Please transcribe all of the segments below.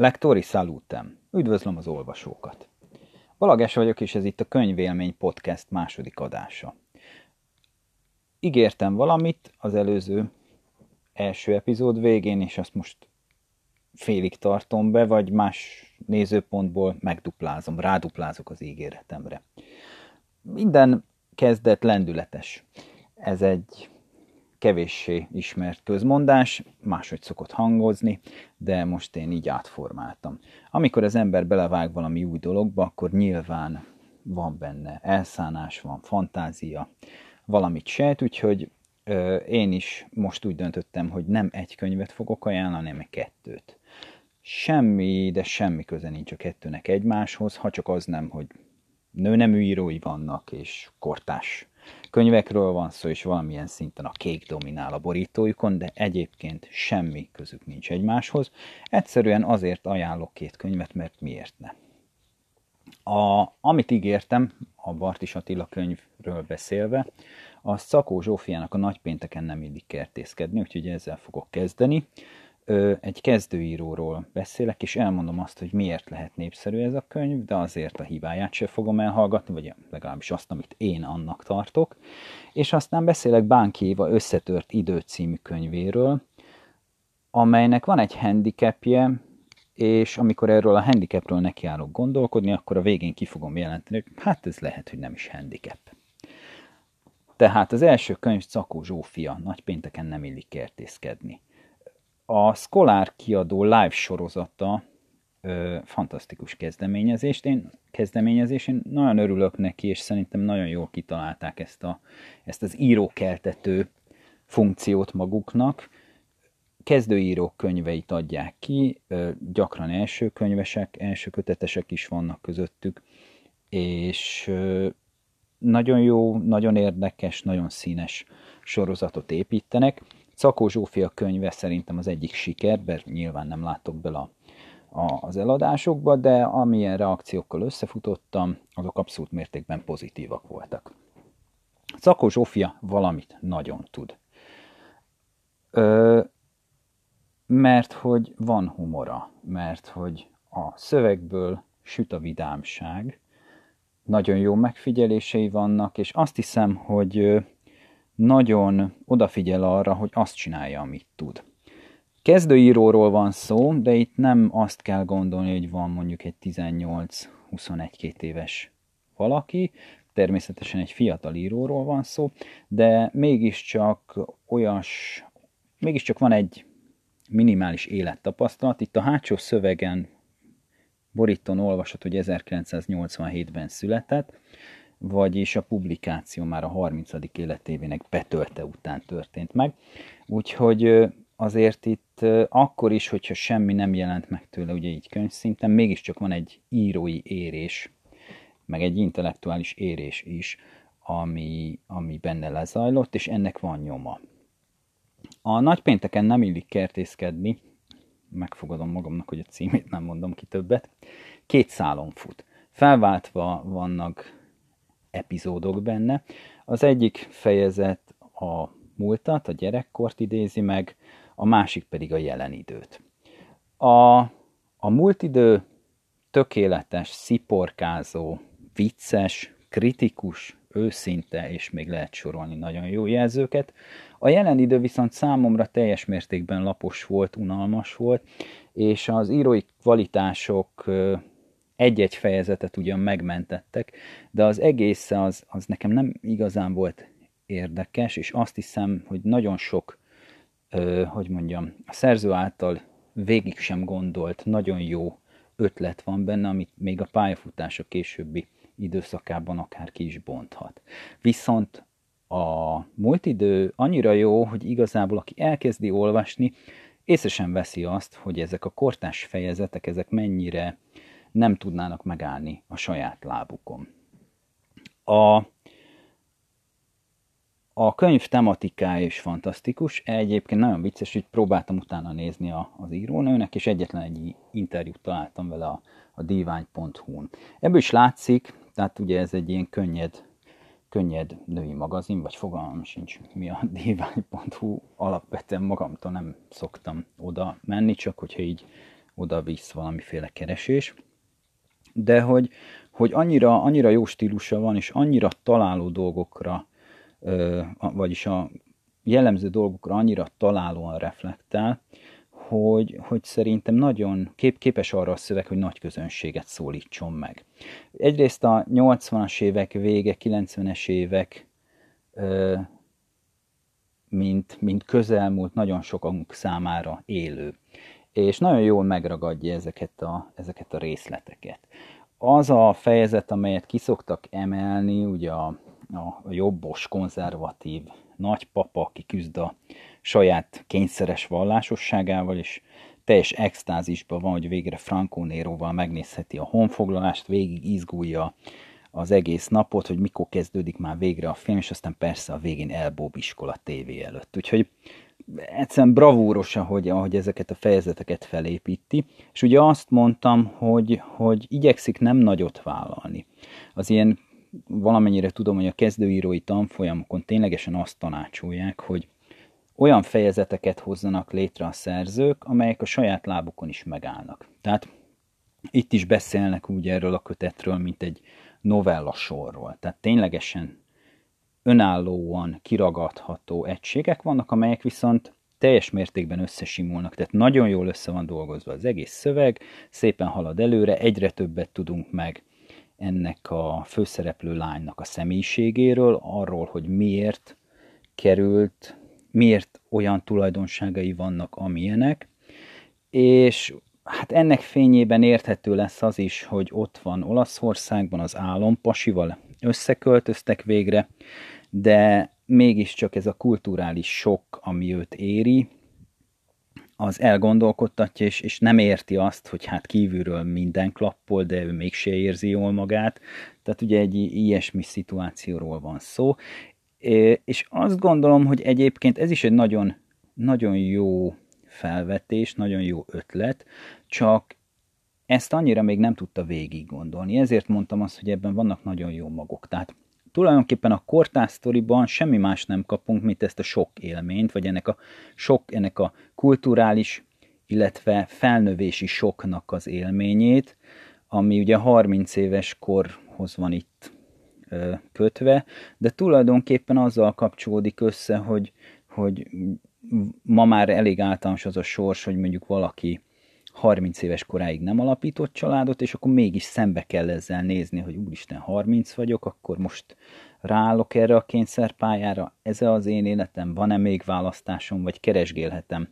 Lektori salutem. Üdvözlöm az olvasókat. Balagás vagyok, és ez itt a Könyvélmény Podcast második adása. Ígértem valamit az előző első epizód végén, és azt most félig tartom be, vagy más nézőpontból megduplázom, ráduplázok az ígéretemre. Minden kezdet lendületes. Ez egy kevéssé ismert közmondás, máshogy szokott hangozni, de most én így átformáltam. Amikor az ember belevág valami új dologba, akkor nyilván van benne elszánás, van fantázia, valamit sejt, úgyhogy ö, én is most úgy döntöttem, hogy nem egy könyvet fogok ajánlani, hanem kettőt. Semmi, de semmi köze nincs a kettőnek egymáshoz, ha csak az nem, hogy nőnemű írói vannak, és kortás könyvekről van szó, és valamilyen szinten a kék dominál a borítójukon, de egyébként semmi közük nincs egymáshoz. Egyszerűen azért ajánlok két könyvet, mert miért ne. A, amit ígértem, a Bartis Attila könyvről beszélve, a Szakó Zsófiának a nagypénteken nem illik kertészkedni, úgyhogy ezzel fogok kezdeni egy kezdőíróról beszélek, és elmondom azt, hogy miért lehet népszerű ez a könyv, de azért a hibáját se fogom elhallgatni, vagy legalábbis azt, amit én annak tartok. És aztán beszélek Bánki Éva Összetört idő című könyvéről, amelynek van egy handicapje, és amikor erről a handicapről nekiállok gondolkodni, akkor a végén ki fogom jelenteni, hogy hát ez lehet, hogy nem is handicap. Tehát az első könyv Cakó Zsófia, nagypénteken nem illik kertészkedni a Scholar kiadó live sorozata ö, fantasztikus kezdeményezést. Én, kezdeményezés, én nagyon örülök neki, és szerintem nagyon jól kitalálták ezt, a, ezt az írókeltető funkciót maguknak. Kezdőírók könyveit adják ki, ö, gyakran első könyvesek, első kötetesek is vannak közöttük, és ö, nagyon jó, nagyon érdekes, nagyon színes sorozatot építenek Szakó Zsófia könyve szerintem az egyik siker, mert nyilván nem látok bele a, a, az eladásokba, de amilyen reakciókkal összefutottam, azok abszolút mértékben pozitívak voltak. Szakó Zsófia valamit nagyon tud. Ö, mert hogy van humora, mert hogy a szövegből süt a vidámság, nagyon jó megfigyelései vannak, és azt hiszem, hogy nagyon odafigyel arra, hogy azt csinálja, amit tud. Kezdőíróról van szó, de itt nem azt kell gondolni, hogy van mondjuk egy 18-21-2 éves valaki, természetesen egy fiatal íróról van szó, de mégiscsak olyas, mégiscsak van egy minimális élettapasztalat. Itt a hátsó szövegen borítón olvasott, hogy 1987-ben született, vagyis a publikáció már a 30. életévének betölte után történt meg. Úgyhogy azért itt akkor is, hogyha semmi nem jelent meg tőle, ugye így könyvszinten, mégiscsak van egy írói érés, meg egy intellektuális érés is, ami, ami benne lezajlott, és ennek van nyoma. A nagypénteken nem illik kertészkedni, megfogadom magamnak, hogy a címét nem mondom ki többet, két szálon fut. Felváltva vannak epizódok benne. Az egyik fejezet a múltat, a gyerekkort idézi meg, a másik pedig a jelen időt. A, a múlt idő tökéletes, sziporkázó, vicces, kritikus, őszinte, és még lehet sorolni nagyon jó jelzőket. A jelen idő viszont számomra teljes mértékben lapos volt, unalmas volt, és az írói kvalitások egy-egy fejezetet ugyan megmentettek, de az egész az, az nekem nem igazán volt érdekes, és azt hiszem, hogy nagyon sok, ö, hogy mondjam, a szerző által végig sem gondolt, nagyon jó ötlet van benne, amit még a pályafutása későbbi időszakában akár ki is bonthat. Viszont a múlt idő annyira jó, hogy igazából aki elkezdi olvasni, észre sem veszi azt, hogy ezek a kortás fejezetek, ezek mennyire nem tudnának megállni a saját lábukon. A, a könyv tematikája is fantasztikus, egyébként nagyon vicces, hogy próbáltam utána nézni a, az írónőnek, és egyetlen egy interjút találtam vele a, a divány.hu-n. Ebből is látszik, tehát ugye ez egy ilyen könnyed, könnyed női magazin, vagy fogalmam sincs mi a divány.hu, alapvetően magamtól nem szoktam oda menni, csak hogyha így oda visz valamiféle keresés. De hogy, hogy annyira, annyira jó stílusa van, és annyira találó dolgokra, vagyis a jellemző dolgokra annyira találóan reflektál, hogy, hogy szerintem nagyon kép, képes arra a szöveg, hogy nagy közönséget szólítson meg. Egyrészt a 80-as évek vége, 90-es évek mint, mint közelmúlt nagyon sokunk számára élő. És nagyon jól megragadja ezeket a, ezeket a részleteket. Az a fejezet, amelyet kiszoktak emelni, ugye a, a jobbos, konzervatív nagypapa, aki küzd a saját kényszeres vallásosságával, és teljes extázisban van, hogy végre Franco Néróval megnézheti a honfoglalást, végig izgulja az egész napot, hogy mikor kezdődik már végre a film, és aztán persze a végén elbóbiskol a tévé előtt. Úgyhogy egyszerűen bravúros, ahogy, ahogy ezeket a fejezeteket felépíti, és ugye azt mondtam, hogy, hogy igyekszik nem nagyot vállalni. Az ilyen valamennyire tudom, hogy a kezdőírói tanfolyamokon ténylegesen azt tanácsolják, hogy olyan fejezeteket hozzanak létre a szerzők, amelyek a saját lábukon is megállnak. Tehát itt is beszélnek úgy erről a kötetről, mint egy novella sorról. Tehát ténylegesen önállóan kiragadható egységek vannak, amelyek viszont teljes mértékben összesimulnak, tehát nagyon jól össze van dolgozva az egész szöveg, szépen halad előre, egyre többet tudunk meg ennek a főszereplő lánynak a személyiségéről, arról, hogy miért került, miért olyan tulajdonságai vannak, amilyenek, és hát ennek fényében érthető lesz az is, hogy ott van Olaszországban az álompasival összeköltöztek végre, de mégiscsak ez a kulturális sok, ami őt éri, az elgondolkodtatja, és, és nem érti azt, hogy hát kívülről minden klappol, de ő mégse érzi jól magát. Tehát ugye egy ilyesmi szituációról van szó. És azt gondolom, hogy egyébként ez is egy nagyon, nagyon jó felvetés, nagyon jó ötlet, csak ezt annyira még nem tudta végig gondolni. Ezért mondtam azt, hogy ebben vannak nagyon jó magok. Tehát tulajdonképpen a kortásztoriban semmi más nem kapunk, mint ezt a sok élményt, vagy ennek a sok, ennek a kulturális, illetve felnövési soknak az élményét, ami ugye 30 éves korhoz van itt ö, kötve, de tulajdonképpen azzal kapcsolódik össze, hogy, hogy ma már elég általános az a sors, hogy mondjuk valaki 30 éves koráig nem alapított családot, és akkor mégis szembe kell ezzel nézni, hogy úristen, 30 vagyok, akkor most ráállok erre a kényszerpályára, ez az én életem, van-e még választásom, vagy keresgélhetem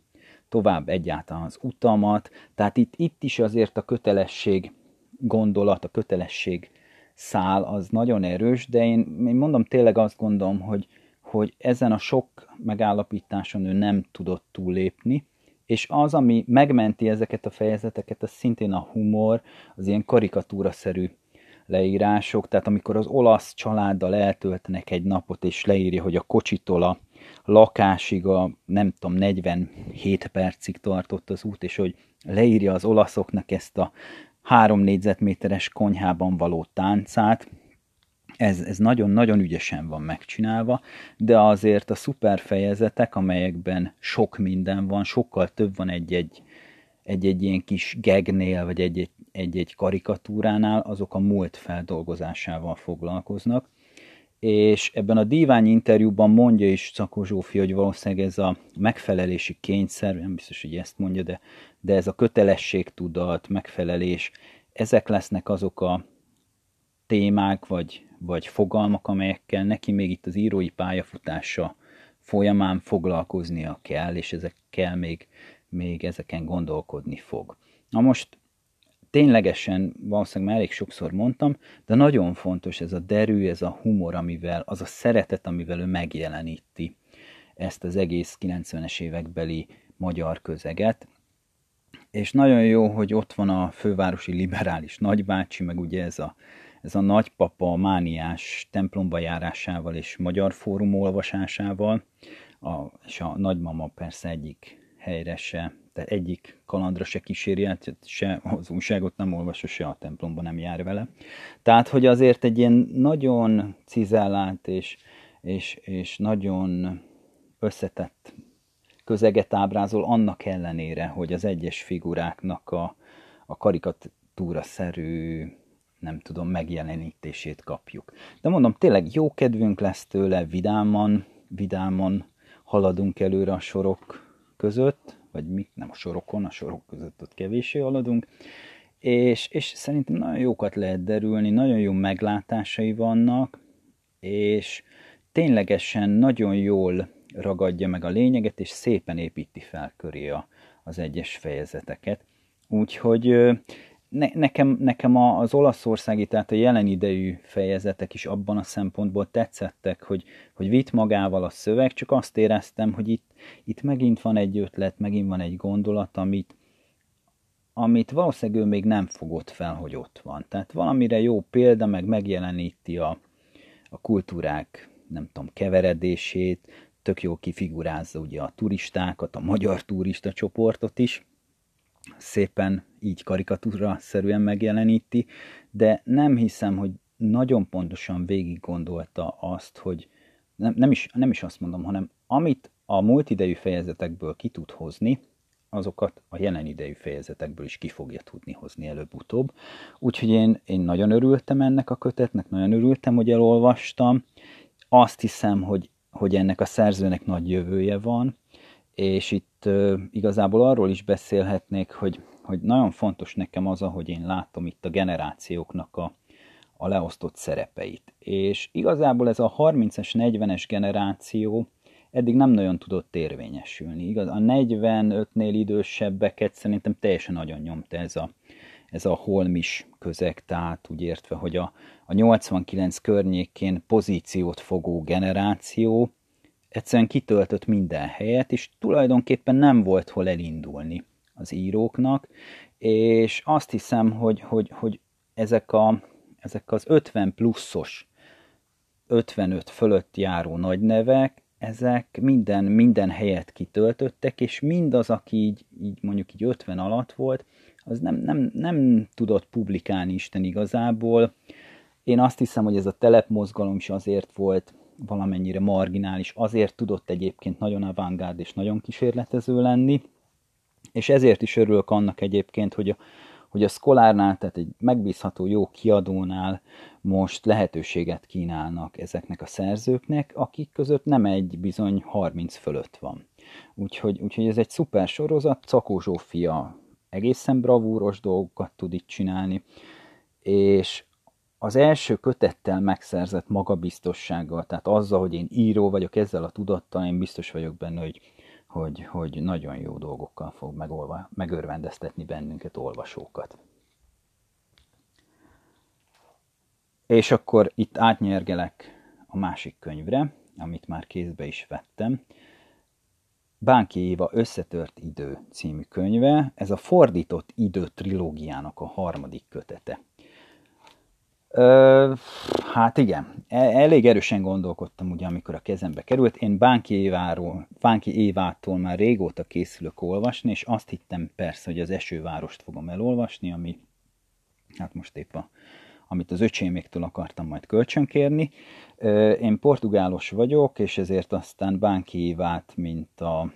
tovább egyáltalán az utamat. Tehát itt, itt is azért a kötelesség gondolat, a kötelesség szál az nagyon erős, de én, én mondom, tényleg azt gondolom, hogy, hogy ezen a sok megállapításon ő nem tudott túllépni, és az, ami megmenti ezeket a fejezeteket, az szintén a humor, az ilyen karikatúraszerű leírások, tehát amikor az olasz családdal eltöltenek egy napot, és leírja, hogy a kocsitól a lakásig a nem tudom, 47 percig tartott az út, és hogy leírja az olaszoknak ezt a három négyzetméteres konyhában való táncát, ez, ez nagyon-nagyon ügyesen van megcsinálva, de azért a szuper fejezetek, amelyekben sok minden van, sokkal több van egy-egy egy-egy ilyen kis gegnél, vagy egy-egy, egy-egy karikatúránál, azok a múlt feldolgozásával foglalkoznak. És ebben a divány interjúban mondja is Szakó Zsófi, hogy valószínűleg ez a megfelelési kényszer, nem biztos, hogy ezt mondja, de, de ez a kötelességtudat, megfelelés, ezek lesznek azok a témák, vagy, vagy fogalmak, amelyekkel neki még itt az írói pályafutása folyamán foglalkoznia kell, és ezekkel még, még ezeken gondolkodni fog. Na most ténylegesen, valószínűleg már elég sokszor mondtam, de nagyon fontos ez a derű, ez a humor, amivel, az a szeretet, amivel ő megjeleníti ezt az egész 90-es évekbeli magyar közeget. És nagyon jó, hogy ott van a fővárosi liberális nagybácsi, meg ugye ez a ez a nagypapa mániás templomba járásával és magyar fórum olvasásával, a, és a nagymama persze egyik helyre se, tehát egyik kalandra se kíséri, se az újságot nem olvassa, se a templomba nem jár vele. Tehát, hogy azért egy ilyen nagyon cizellált és, és, és nagyon összetett közeget ábrázol, annak ellenére, hogy az egyes figuráknak a, a karikatúra-szerű nem tudom, megjelenítését kapjuk. De mondom, tényleg jó kedvünk lesz tőle, vidáman, vidáman haladunk előre a sorok között, vagy mi, nem a sorokon, a sorok között ott kevéssé haladunk, és, és szerintem nagyon jókat lehet derülni, nagyon jó meglátásai vannak, és ténylegesen nagyon jól ragadja meg a lényeget, és szépen építi fel köré a, az egyes fejezeteket. Úgyhogy ne, nekem, nekem az olaszországi, tehát a jelen idejű fejezetek is abban a szempontból tetszettek, hogy, hogy vitt magával a szöveg, csak azt éreztem, hogy itt, itt megint van egy ötlet, megint van egy gondolat, amit, amit valószínűleg ő még nem fogott fel, hogy ott van. Tehát valamire jó példa, meg megjeleníti a, a kultúrák, nem tudom, keveredését, tök jó kifigurázza ugye a turistákat, a magyar turista csoportot is, szépen így karikatúra szerűen megjeleníti, de nem hiszem, hogy nagyon pontosan végig gondolta azt, hogy nem, nem, is, nem is azt mondom, hanem amit a múlt idejű fejezetekből ki tud hozni, azokat a jelen idejű fejezetekből is ki fogja tudni hozni előbb-utóbb. Úgyhogy én, én nagyon örültem ennek a kötetnek, nagyon örültem, hogy elolvastam. Azt hiszem, hogy, hogy ennek a szerzőnek nagy jövője van, és itt igazából arról is beszélhetnék, hogy, hogy nagyon fontos nekem az, ahogy én látom itt a generációknak a, a leosztott szerepeit. És igazából ez a 30-es, 40-es generáció eddig nem nagyon tudott érvényesülni. Igaz, a 45-nél idősebbeket szerintem teljesen nagyon nyomta ez a, ez a holmis közeg, tehát úgy értve, hogy a, a 89 környékén pozíciót fogó generáció, egyszerűen kitöltött minden helyet, és tulajdonképpen nem volt hol elindulni az íróknak, és azt hiszem, hogy, hogy, hogy ezek, a, ezek az 50 pluszos, 55 fölött járó nagy nevek, ezek minden, minden helyet kitöltöttek, és mindaz, aki így, így mondjuk így 50 alatt volt, az nem, nem, nem tudott publikálni Isten igazából. Én azt hiszem, hogy ez a telepmozgalom is azért volt valamennyire marginális, azért tudott egyébként nagyon avantgárd és nagyon kísérletező lenni, és ezért is örülök annak egyébként, hogy a, hogy a Szkolárnál, tehát egy megbízható jó kiadónál most lehetőséget kínálnak ezeknek a szerzőknek, akik között nem egy bizony 30 fölött van. Úgyhogy, úgyhogy ez egy szuper sorozat, Cakó Zsófia egészen bravúros dolgokat tud itt csinálni, és az első kötettel megszerzett magabiztossággal, tehát azzal, hogy én író vagyok, ezzel a tudattal, én biztos vagyok benne, hogy, hogy, hogy nagyon jó dolgokkal fog megolva, megörvendeztetni bennünket, olvasókat. És akkor itt átnyergelek a másik könyvre, amit már kézbe is vettem. Bánki Éva Összetört idő című könyve. Ez a Fordított idő trilógiának a harmadik kötete. Ö, hát igen, e, elég erősen gondolkodtam ugye, amikor a kezembe került. Én Bánki, Éváról, Bánki Évától már régóta készülök olvasni, és azt hittem persze, hogy az Esővárost fogom elolvasni, ami hát most épp a, amit az öcséméktől akartam majd kölcsönkérni. Én portugálos vagyok, és ezért aztán Bánki Évát, mint a,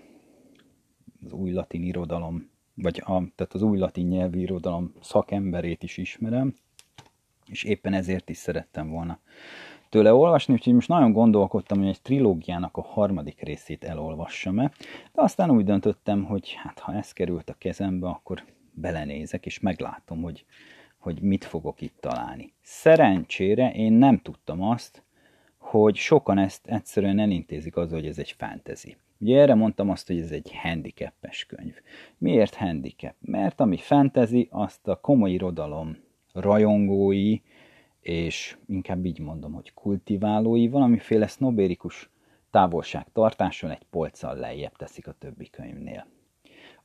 az új latin irodalom, vagy a, tehát az új latin nyelvi irodalom szakemberét is ismerem, és éppen ezért is szerettem volna tőle olvasni, úgyhogy most nagyon gondolkodtam, hogy egy trilógiának a harmadik részét elolvassam-e, de aztán úgy döntöttem, hogy hát ha ez került a kezembe, akkor belenézek, és meglátom, hogy, hogy mit fogok itt találni. Szerencsére én nem tudtam azt, hogy sokan ezt egyszerűen elintézik az, hogy ez egy fantasy. Ugye erre mondtam azt, hogy ez egy handicapes könyv. Miért handicap? Mert ami fantasy, azt a komoly irodalom rajongói, és inkább így mondom, hogy kultiválói valamiféle sznobérikus távolságtartáson egy polccal lejjebb teszik a többi könyvnél.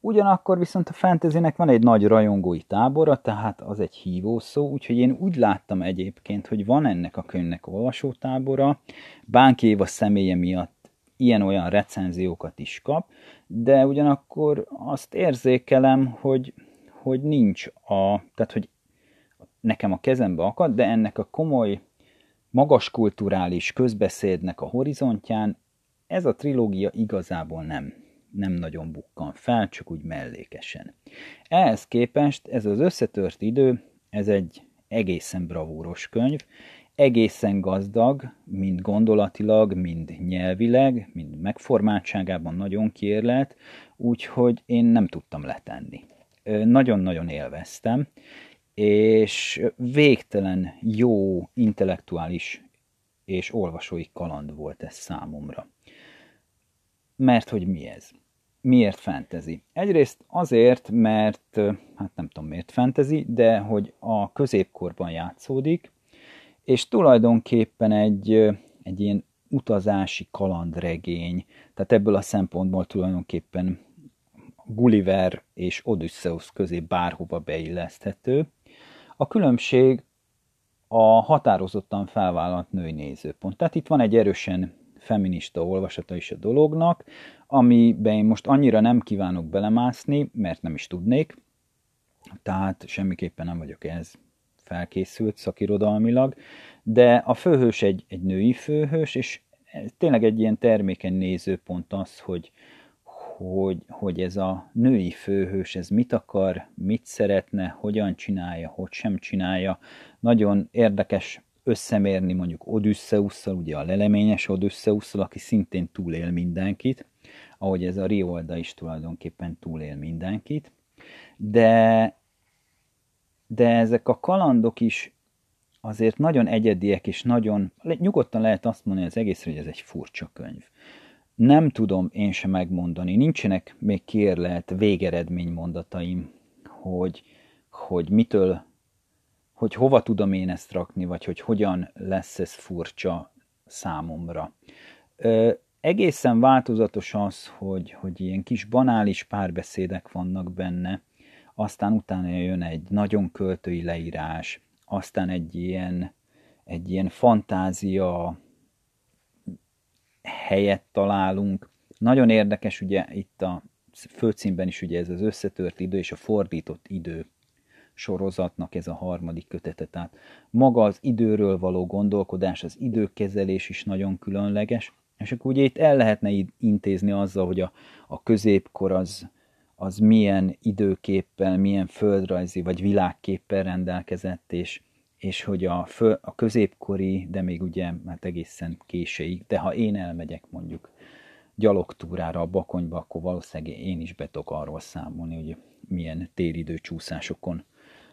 Ugyanakkor viszont a fantasynek van egy nagy rajongói tábora, tehát az egy hívó szó, úgyhogy én úgy láttam egyébként, hogy van ennek a könyvnek olvasótábora, Bánki Éva személye miatt ilyen-olyan recenziókat is kap, de ugyanakkor azt érzékelem, hogy, hogy nincs a, tehát hogy nekem a kezembe akad, de ennek a komoly, magas kulturális közbeszédnek a horizontján ez a trilógia igazából nem, nem nagyon bukkan fel, csak úgy mellékesen. Ehhez képest ez az összetört idő, ez egy egészen bravúros könyv, egészen gazdag, mind gondolatilag, mind nyelvileg, mind megformáltságában nagyon kiérlelt, úgyhogy én nem tudtam letenni. Nagyon-nagyon élveztem, és végtelen jó intellektuális és olvasói kaland volt ez számomra. Mert hogy mi ez? Miért fantasy? Egyrészt azért, mert, hát nem tudom miért fantasy, de hogy a középkorban játszódik, és tulajdonképpen egy, egy ilyen utazási kalandregény, tehát ebből a szempontból tulajdonképpen Gulliver és Odysseus közé bárhova beilleszthető. A különbség a határozottan felvállalt női nézőpont. Tehát itt van egy erősen feminista olvasata is a dolognak, amiben én most annyira nem kívánok belemászni, mert nem is tudnék, tehát semmiképpen nem vagyok ez felkészült szakirodalmilag, de a főhős egy, egy női főhős, és tényleg egy ilyen termékeny nézőpont az, hogy, hogy, hogy ez a női főhős, ez mit akar, mit szeretne, hogyan csinálja, hogy sem csinálja. Nagyon érdekes összemérni mondjuk Odüsszeusszal, ugye a leleményes Odüsszeusszal, aki szintén túlél mindenkit, ahogy ez a Riolda is tulajdonképpen túlél mindenkit, de, de ezek a kalandok is azért nagyon egyediek, és nagyon, nyugodtan lehet azt mondani az egészre, hogy ez egy furcsa könyv. Nem tudom én sem megmondani, nincsenek még kérlet végeredmény mondataim, hogy, hogy mitől, hogy hova tudom én ezt rakni, vagy hogy hogyan lesz ez furcsa számomra. Ö, egészen változatos az, hogy, hogy ilyen kis banális párbeszédek vannak benne, aztán utána jön egy nagyon költői leírás, aztán egy ilyen, egy ilyen fantázia helyet találunk. Nagyon érdekes ugye itt a főcímben is ugye ez az összetört idő és a fordított idő sorozatnak ez a harmadik kötete. Tehát maga az időről való gondolkodás, az időkezelés is nagyon különleges, és akkor ugye itt el lehetne intézni azzal, hogy a, a középkor az, az milyen időképpel, milyen földrajzi vagy világképpel rendelkezett, és, és hogy a, föl, a középkori, de még ugye hát egészen későig, de ha én elmegyek mondjuk gyalogtúrára a Bakonyba, akkor valószínűleg én is betok arról számolni, hogy milyen téridő csúszásokon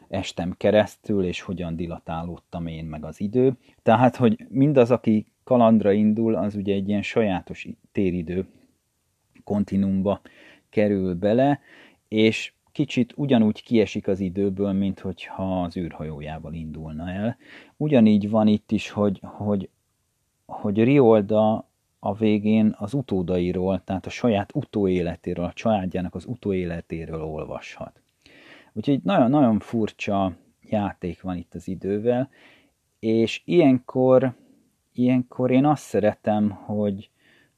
estem keresztül, és hogyan dilatálódtam én meg az idő. Tehát, hogy mindaz, aki kalandra indul, az ugye egy ilyen sajátos téridő kontinumba kerül bele, és kicsit ugyanúgy kiesik az időből, mint hogyha az űrhajójával indulna el. Ugyanígy van itt is, hogy, hogy, hogy Riolda a végén az utódairól, tehát a saját utóéletéről, a családjának az utóéletéről olvashat. Úgyhogy nagyon-nagyon furcsa játék van itt az idővel, és ilyenkor, ilyenkor én azt szeretem, hogy,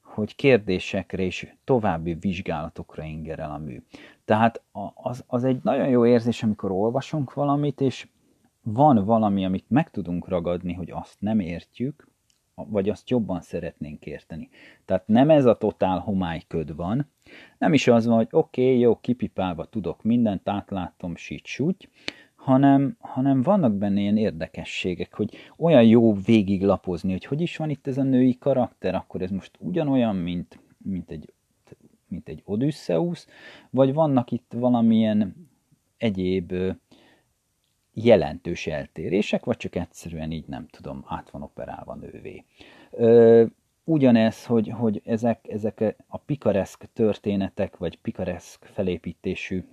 hogy kérdésekre és további vizsgálatokra ingerel a mű. Tehát az, az egy nagyon jó érzés, amikor olvasunk valamit, és van valami, amit meg tudunk ragadni, hogy azt nem értjük, vagy azt jobban szeretnénk érteni. Tehát nem ez a totál homályköd van, nem is az van, hogy oké, okay, jó, kipipálva tudok mindent, átlátom, sítsúgy, hanem, hanem vannak benne ilyen érdekességek, hogy olyan jó végiglapozni, hogy hogy is van itt ez a női karakter, akkor ez most ugyanolyan, mint, mint egy mint egy Odysseus, vagy vannak itt valamilyen egyéb jelentős eltérések, vagy csak egyszerűen így nem tudom, át van operálva nővé. Ugyanez, hogy, hogy ezek, ezek a pikareszk történetek, vagy pikareszk felépítésű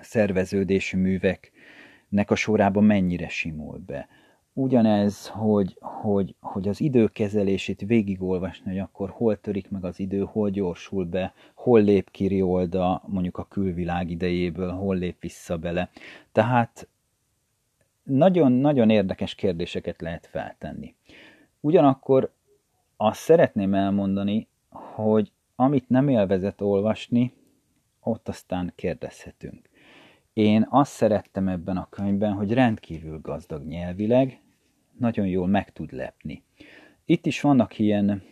szerveződésű műveknek a sorában mennyire simul be ugyanez, hogy, hogy, hogy az időkezelését végigolvasni, hogy akkor hol törik meg az idő, hol gyorsul be, hol lép ki Riolda mondjuk a külvilág idejéből, hol lép vissza bele. Tehát nagyon-nagyon érdekes kérdéseket lehet feltenni. Ugyanakkor azt szeretném elmondani, hogy amit nem élvezett olvasni, ott aztán kérdezhetünk. Én azt szerettem ebben a könyvben, hogy rendkívül gazdag nyelvileg, nagyon jól meg tud lepni. Itt is vannak ilyen,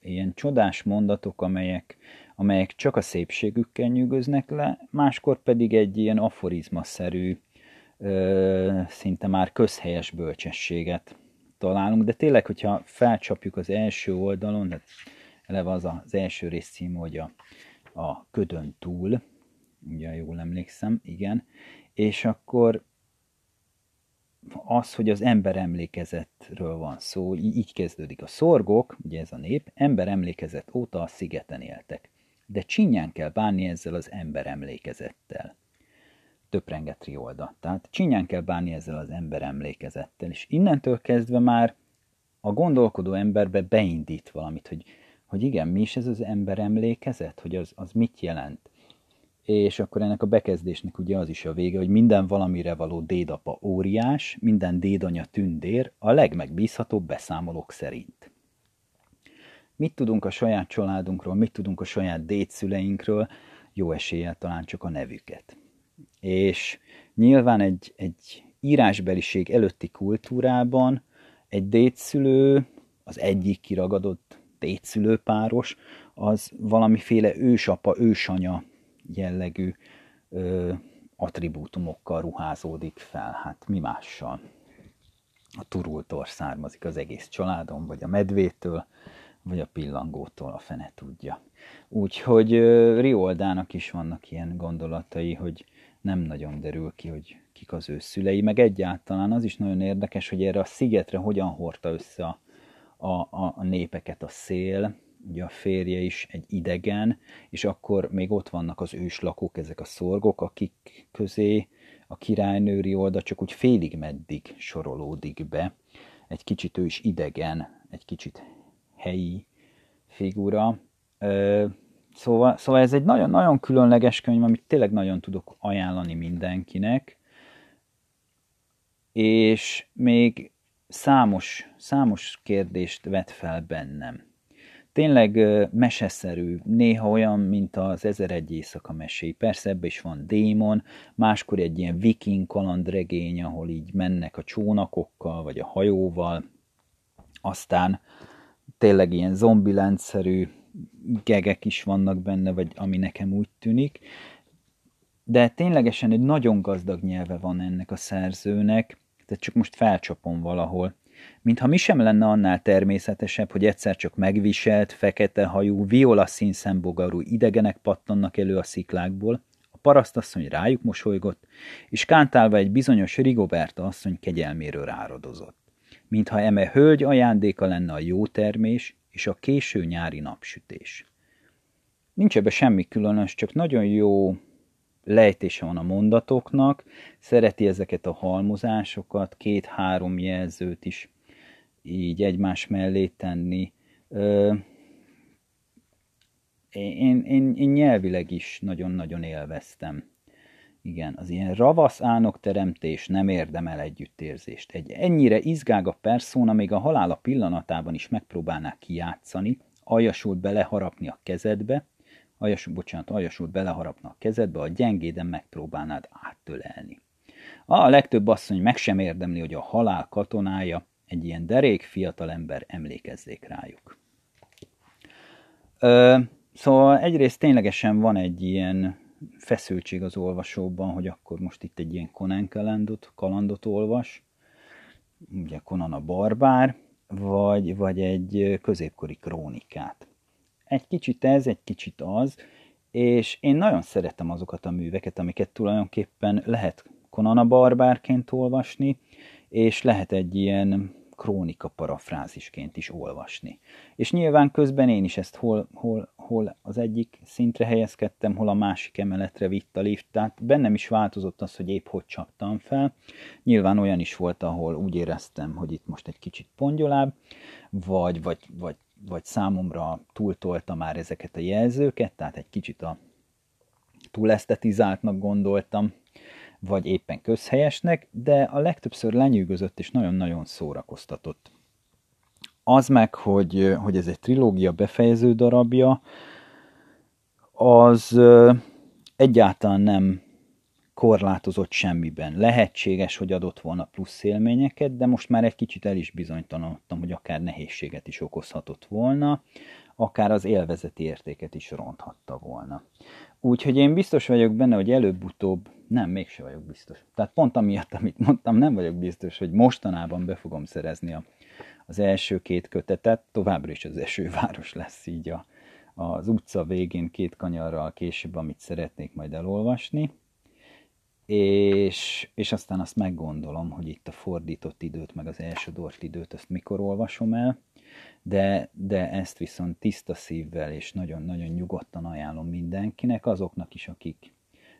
ilyen csodás mondatok, amelyek, amelyek csak a szépségükkel nyűgöznek le, máskor pedig egy ilyen aforizmaszerű, szinte már közhelyes bölcsességet találunk, de tényleg, hogyha felcsapjuk az első oldalon, tehát eleve az az első rész cím, hogy a, a ködön túl, ugye jól emlékszem, igen, és akkor az, hogy az ember emlékezetről van szó, így kezdődik. A szorgok, ugye ez a nép, ember emlékezet óta a szigeten éltek. De csinyán kell bánni ezzel az ember emlékezettel. Töprengett riolda. Tehát csinyán kell bánni ezzel az ember emlékezettel. És innentől kezdve már a gondolkodó emberbe beindít valamit, hogy, hogy igen, mi is ez az ember emlékezet, hogy az, az mit jelent és akkor ennek a bekezdésnek ugye az is a vége, hogy minden valamire való dédapa óriás, minden dédanya tündér a legmegbízhatóbb beszámolók szerint. Mit tudunk a saját családunkról, mit tudunk a saját dédszüleinkről, jó eséllyel talán csak a nevüket. És nyilván egy, egy írásbeliség előtti kultúrában egy dédszülő, az egyik kiragadott dédszülőpáros, az valamiféle ősapa, ősanya jellegű ö, attribútumokkal ruházódik fel. Hát mi mással? A turultól származik az egész családom, vagy a medvétől, vagy a pillangótól, a fene tudja. Úgyhogy Rioldának is vannak ilyen gondolatai, hogy nem nagyon derül ki, hogy kik az ő szülei, meg egyáltalán az is nagyon érdekes, hogy erre a szigetre hogyan hordta össze a, a, a népeket a szél, ugye a férje is egy idegen, és akkor még ott vannak az őslakók, ezek a szorgok, akik közé a királynőri oldal csak úgy félig meddig sorolódik be. Egy kicsit ő is idegen, egy kicsit helyi figura. Szóval, szóval ez egy nagyon-nagyon különleges könyv, amit tényleg nagyon tudok ajánlani mindenkinek, és még számos, számos kérdést vet fel bennem tényleg meseszerű, néha olyan, mint az Ezer egy éjszaka meséi. Persze ebbe is van démon, máskor egy ilyen viking kalandregény, ahol így mennek a csónakokkal, vagy a hajóval, aztán tényleg ilyen zombilendszerű gegek is vannak benne, vagy ami nekem úgy tűnik. De ténylegesen egy nagyon gazdag nyelve van ennek a szerzőnek, tehát csak most felcsapom valahol mintha mi sem lenne annál természetesebb, hogy egyszer csak megviselt, fekete hajú, viola színszembogarú idegenek pattannak elő a sziklákból, a parasztasszony rájuk mosolygott, és kántálva egy bizonyos Rigoberta asszony kegyelméről ráradozott. Mintha eme hölgy ajándéka lenne a jó termés és a késő nyári napsütés. Nincs ebbe semmi különös, csak nagyon jó lejtése van a mondatoknak, szereti ezeket a halmozásokat, két-három jelzőt is így egymás mellé tenni. Én, én, én nyelvileg is nagyon-nagyon élveztem. Igen, az ilyen ravasz ánok teremtés nem érdemel együttérzést. Egy ennyire izgága perszóna még a halála pillanatában is megpróbálná kijátszani, aljasult beleharapni a kezedbe, aljas, bocsánat, aljasult beleharapna a kezedbe, a gyengéden megpróbálnád áttölelni. A legtöbb asszony meg sem érdemli, hogy a halál katonája egy ilyen derék fiatalember emlékezzék rájuk. Ö, szóval egyrészt ténylegesen van egy ilyen feszültség az olvasóban, hogy akkor most itt egy ilyen Conan kalandot, kalandot olvas, ugye Conan a barbár, vagy, vagy egy középkori krónikát. Egy kicsit ez, egy kicsit az, és én nagyon szeretem azokat a műveket, amiket tulajdonképpen lehet Conan a barbárként olvasni, és lehet egy ilyen krónika parafrázisként is olvasni. És nyilván közben én is ezt hol, hol, hol az egyik szintre helyezkedtem, hol a másik emeletre vitt a lift, tehát bennem is változott az, hogy épp hogy csaptam fel. Nyilván olyan is volt, ahol úgy éreztem, hogy itt most egy kicsit pongyolább, vagy, vagy, vagy, vagy számomra túltolta már ezeket a jelzőket, tehát egy kicsit a túl esztetizáltnak gondoltam, vagy éppen közhelyesnek, de a legtöbbször lenyűgözött és nagyon-nagyon szórakoztatott. Az meg, hogy, hogy ez egy trilógia befejező darabja, az egyáltalán nem korlátozott semmiben. Lehetséges, hogy adott volna plusz élményeket, de most már egy kicsit el is bizonytalanodtam, hogy akár nehézséget is okozhatott volna. akár az élvezeti értéket is ronthatta volna. Úgyhogy én biztos vagyok benne, hogy előbb-utóbb, nem, mégse vagyok biztos. Tehát pont amiatt, amit mondtam, nem vagyok biztos, hogy mostanában be fogom szerezni a, az első két kötetet, továbbra is az esőváros lesz így a, az utca végén két kanyarral később, amit szeretnék majd elolvasni, és, és aztán azt meggondolom, hogy itt a fordított időt, meg az első dort időt, azt mikor olvasom el, de, de ezt viszont tiszta szívvel és nagyon-nagyon nyugodtan ajánlom mindenkinek, azoknak is, akik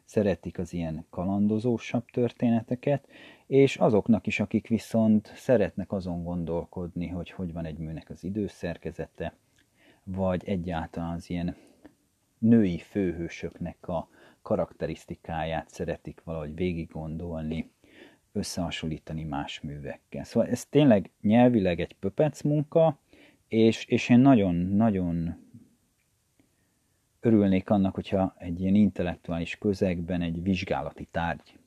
szeretik az ilyen kalandozósabb történeteket, és azoknak is, akik viszont szeretnek azon gondolkodni, hogy hogy van egy műnek az időszerkezete, vagy egyáltalán az ilyen női főhősöknek a karakterisztikáját szeretik valahogy végig gondolni, összehasonlítani más művekkel. Szóval ez tényleg nyelvileg egy pöpec munka, és, és én nagyon-nagyon örülnék annak, hogyha egy ilyen intellektuális közegben egy vizsgálati tárgy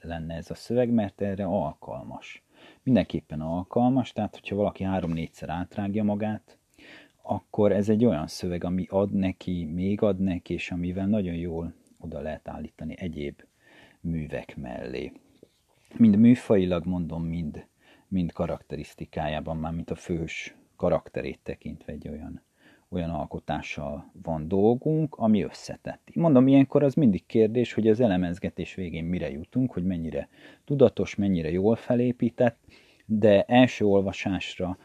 lenne ez a szöveg, mert erre alkalmas. Mindenképpen alkalmas, tehát hogyha valaki három-négyszer átrágja magát, akkor ez egy olyan szöveg, ami ad neki, még ad neki, és amivel nagyon jól oda lehet állítani egyéb művek mellé. Mind műfajilag mondom, mind, mind karakterisztikájában, már mint a fős karakterét tekintve egy olyan, olyan alkotással van dolgunk, ami összetett. Mondom, ilyenkor az mindig kérdés, hogy az elemezgetés végén mire jutunk, hogy mennyire tudatos, mennyire jól felépített, de első olvasásra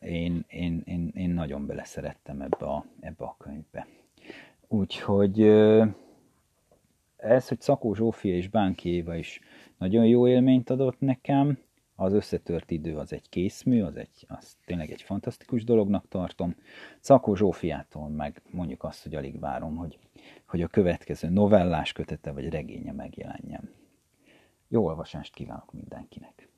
én, én, én, én nagyon beleszerettem ebbe a, ebbe a könyvbe. Úgyhogy ez, hogy Szakó Zsófia és Bánki Éva is nagyon jó élményt adott nekem, az összetört idő az egy készmű, az, egy, az tényleg egy fantasztikus dolognak tartom. Szakó Zsófiától meg mondjuk azt, hogy alig várom, hogy, hogy a következő novellás kötete vagy regénye megjelenjen. Jó olvasást kívánok mindenkinek!